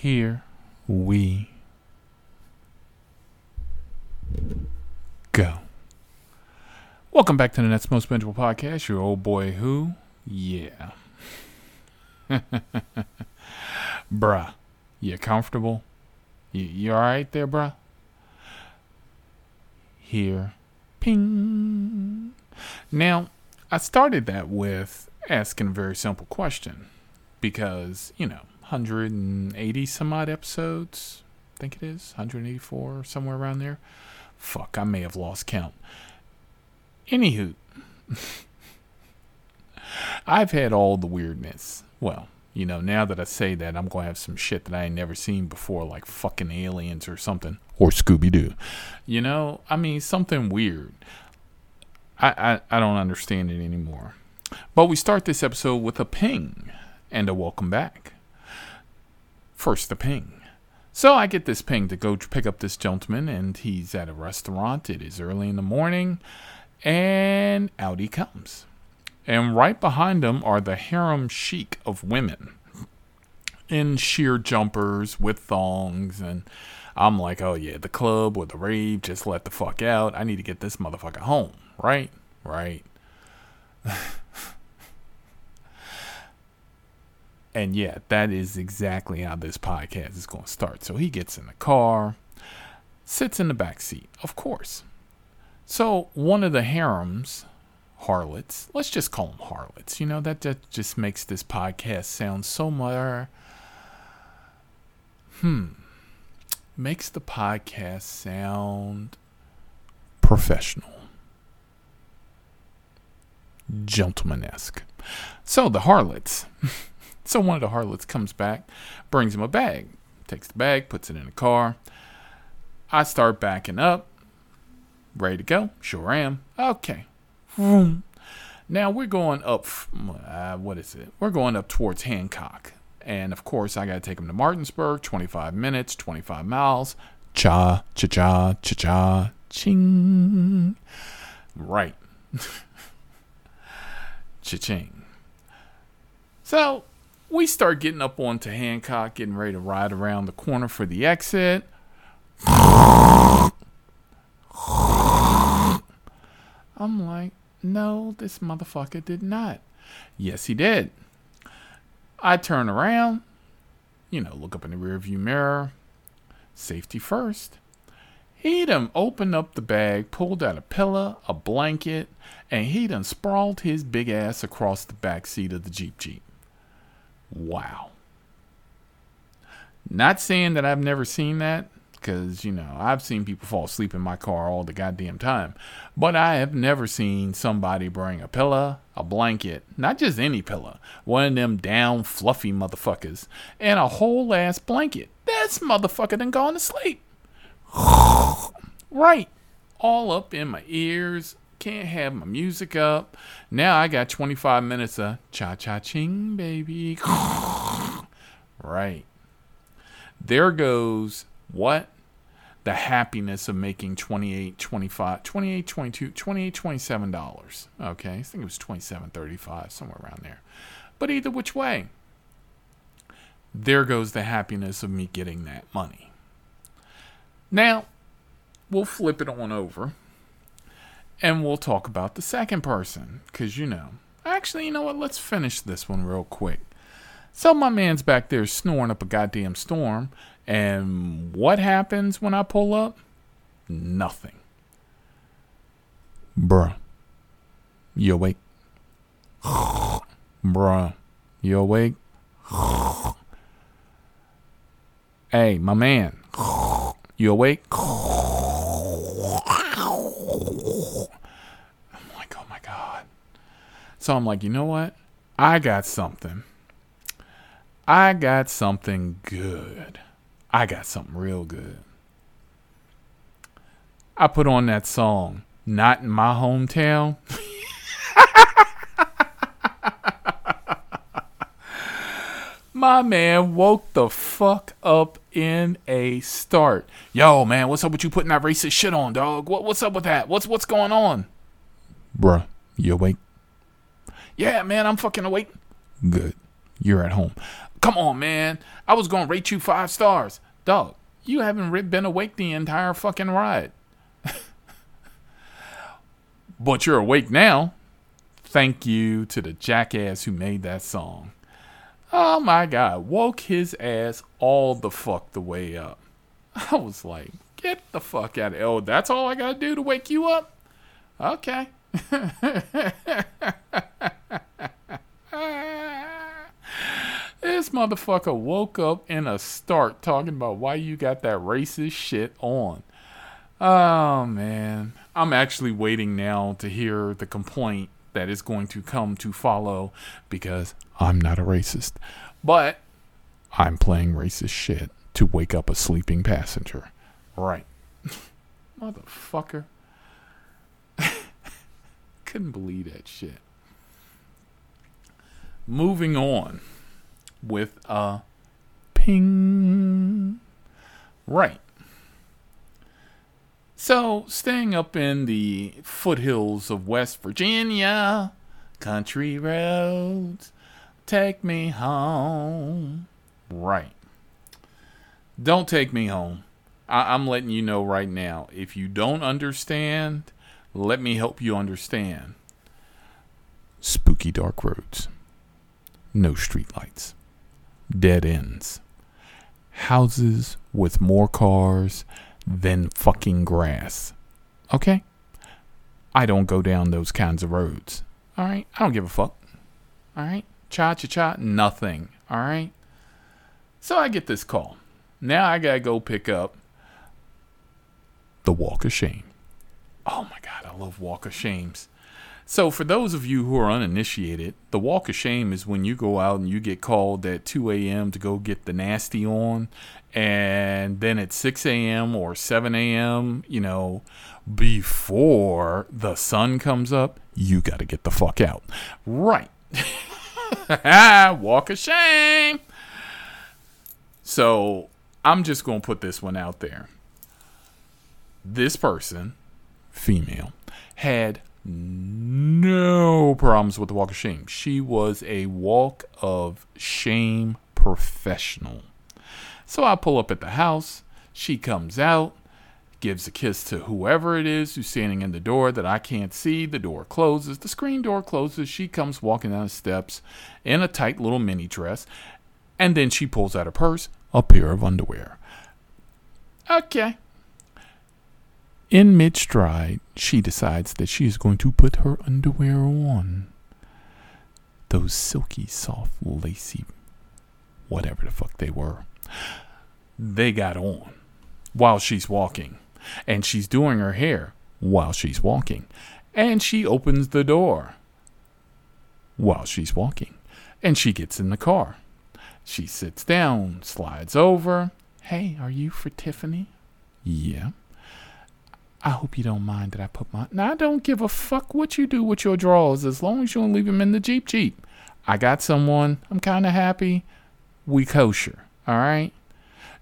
here we go. Welcome back to the Nets Most Bingeable Podcast. Your old boy who? Yeah. bruh, you comfortable? You, you alright there, bruh? Here. Ping. Now, I started that with asking a very simple question because, you know, 180 some odd episodes, I think it is, 184, somewhere around there. Fuck, I may have lost count. Anywho, I've had all the weirdness. Well, you know, now that I say that, I'm going to have some shit that I ain't never seen before, like fucking aliens or something. Or Scooby Doo. You know, I mean, something weird. I, I, I don't understand it anymore. But we start this episode with a ping and a welcome back. First, the ping. So I get this ping to go pick up this gentleman, and he's at a restaurant. It is early in the morning, and out he comes. And right behind him are the harem chic of women in sheer jumpers with thongs. And I'm like, oh yeah, the club or the rave, just let the fuck out. I need to get this motherfucker home. Right? Right. and yeah, that is exactly how this podcast is going to start. So he gets in the car, sits in the back seat, of course. So one of the harems harlots. Let's just call them harlots. You know, that, that just makes this podcast sound so much. Hmm. Makes the podcast sound professional, gentleman-esque. So the harlots. so one of the harlots comes back, brings him a bag, takes the bag, puts it in the car. I start backing up, ready to go. Sure am. Okay. Now we're going up. Uh, what is it? We're going up towards Hancock, and of course I got to take him to Martinsburg. Twenty-five minutes, twenty-five miles. Cha cha cha cha cha ching. Right. Cha-ching. So we start getting up onto Hancock, getting ready to ride around the corner for the exit. I'm like, no, this motherfucker did not. Yes, he did. I turn around, you know, look up in the rearview mirror. Safety first. He done opened up the bag, pulled out a pillow, a blanket, and he done sprawled his big ass across the back seat of the Jeep Jeep. Wow. Not saying that I've never seen that, because, you know, I've seen people fall asleep in my car all the goddamn time. But I have never seen somebody bring a pillow, a blanket, not just any pillow, one of them down fluffy motherfuckers, and a whole ass blanket. That's motherfucker done gone to sleep. right. All up in my ears. Can't have my music up. Now I got 25 minutes of cha cha ching, baby. right. There goes what? The happiness of making 28, 25, 28, 22, 28, 27 dollars. Okay, I think it was 27, 35, somewhere around there. But either which way, there goes the happiness of me getting that money. Now, we'll flip it on over and we'll talk about the second person because you know, actually, you know what? Let's finish this one real quick. So, my man's back there snoring up a goddamn storm, and what happens when I pull up? Nothing. Bruh. You awake? Bruh. You awake? Hey, my man. You awake? I'm like, oh my God. So I'm like, you know what? I got something. I got something good. I got something real good. I put on that song, Not in My Hometown. My man woke the fuck up in a start. Yo, man, what's up with you putting that racist shit on, dog? What, what's up with that? What's what's going on? Bruh, you awake? Yeah, man, I'm fucking awake. Good. You're at home. Come on, man. I was going to rate you five stars. Dog, you haven't been awake the entire fucking ride. but you're awake now. Thank you to the jackass who made that song. Oh my God. Woke his ass all the fuck the way up. I was like, get the fuck out of Oh, that's all I got to do to wake you up? Okay. this motherfucker woke up in a start talking about why you got that racist shit on. Oh man. I'm actually waiting now to hear the complaint that is going to come to follow because I'm not a racist. But I'm playing racist shit to wake up a sleeping passenger. Right. Motherfucker. Couldn't believe that shit. Moving on with a ping. Right. So, staying up in the foothills of West Virginia, country roads, take me home. Right. Don't take me home. I- am letting you know right now. If you don't understand, let me help you understand. Spooky dark roads, no streetlights, dead ends, houses with more cars than fucking grass. Okay? I don't go down those kinds of roads. All right? I don't give a fuck. All right? Cha cha cha, nothing. All right? So I get this call. Now I gotta go pick up the Walk of Shame. Oh my God, I love Walk of Shames. So, for those of you who are uninitiated, the walk of shame is when you go out and you get called at 2 a.m. to go get the nasty on, and then at 6 a.m. or 7 a.m., you know, before the sun comes up, you got to get the fuck out. Right. walk of shame. So, I'm just going to put this one out there. This person, female, had no problems with the walk of shame. She was a walk of shame professional. So I pull up at the house. She comes out, gives a kiss to whoever it is who's standing in the door that I can't see. The door closes. The screen door closes. She comes walking down the steps in a tight little mini dress. And then she pulls out her purse, a pair of underwear. Okay, in mid stride, she decides that she is going to put her underwear on. Those silky, soft, lacy, whatever the fuck they were, they got on while she's walking. And she's doing her hair while she's walking. And she opens the door while she's walking. And she gets in the car. She sits down, slides over. Hey, are you for Tiffany? Yeah. I hope you don't mind that I put my. Now, I don't give a fuck what you do with your drawers as long as you don't leave them in the Jeep Jeep. I got someone. I'm kind of happy. We kosher. All right?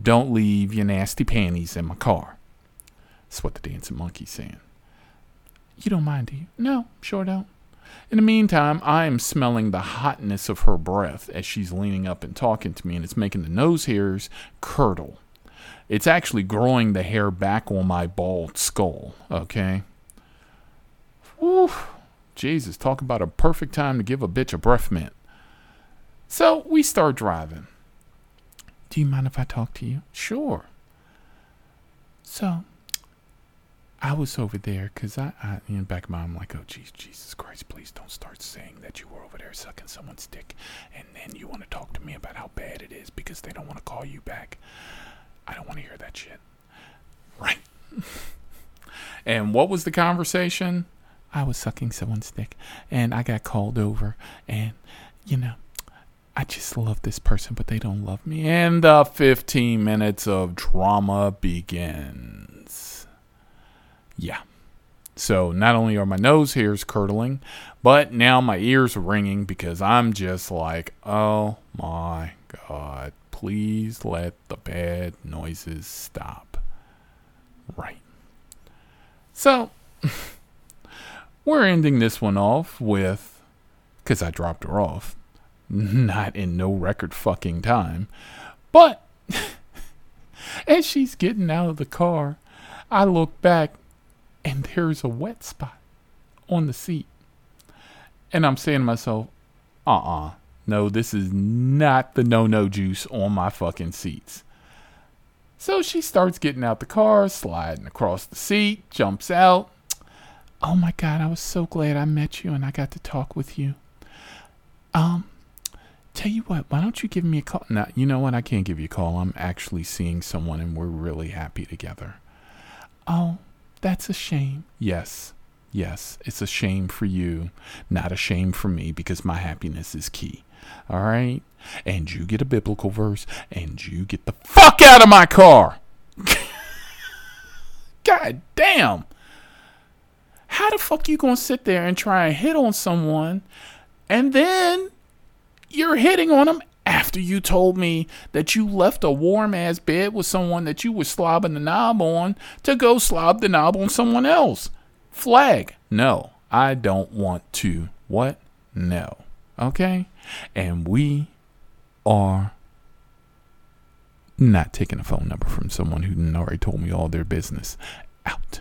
Don't leave your nasty panties in my car. That's what the dancing monkey's saying. You don't mind, do you? No, sure don't. In the meantime, I am smelling the hotness of her breath as she's leaning up and talking to me, and it's making the nose hairs curdle. It's actually growing the hair back on my bald skull, okay? Whew. Jesus, talk about a perfect time to give a bitch a breath mint. So we start driving. Do you mind if I talk to you? Sure. So, I was over there because I, I, in the back of my mind, I'm like, oh, geez, Jesus Christ, please don't start saying that you were over there sucking someone's dick and then you want to talk to me about how bad it is because they don't want to call you back. I don't want to hear that shit. Right. and what was the conversation? I was sucking someone's dick and I got called over and you know I just love this person but they don't love me and the 15 minutes of drama begins. Yeah. So not only are my nose hairs curdling, but now my ears are ringing because I'm just like, "Oh my god." Please let the bad noises stop. Right. So, we're ending this one off with, because I dropped her off, not in no record fucking time. But as she's getting out of the car, I look back and there's a wet spot on the seat. And I'm saying to myself, uh uh-uh, uh no, this is not the no no juice on my fucking seats. So she starts getting out the car, sliding across the seat, jumps out. Oh my God, I was so glad I met you and I got to talk with you. Um, tell you what, why don't you give me a call? Now, you know what? I can't give you a call. I'm actually seeing someone and we're really happy together. Oh, that's a shame. Yes, yes, it's a shame for you, not a shame for me because my happiness is key. All right? And you get a biblical verse and you get the fuck out of my car. God damn. How the fuck you gonna sit there and try and hit on someone and then you're hitting on them after you told me that you left a warm ass bed with someone that you were slobbing the knob on to go slob the knob on someone else. Flag. No, I don't want to. What? No. Okay? And we are not taking a phone number from someone who already told me all their business. Out.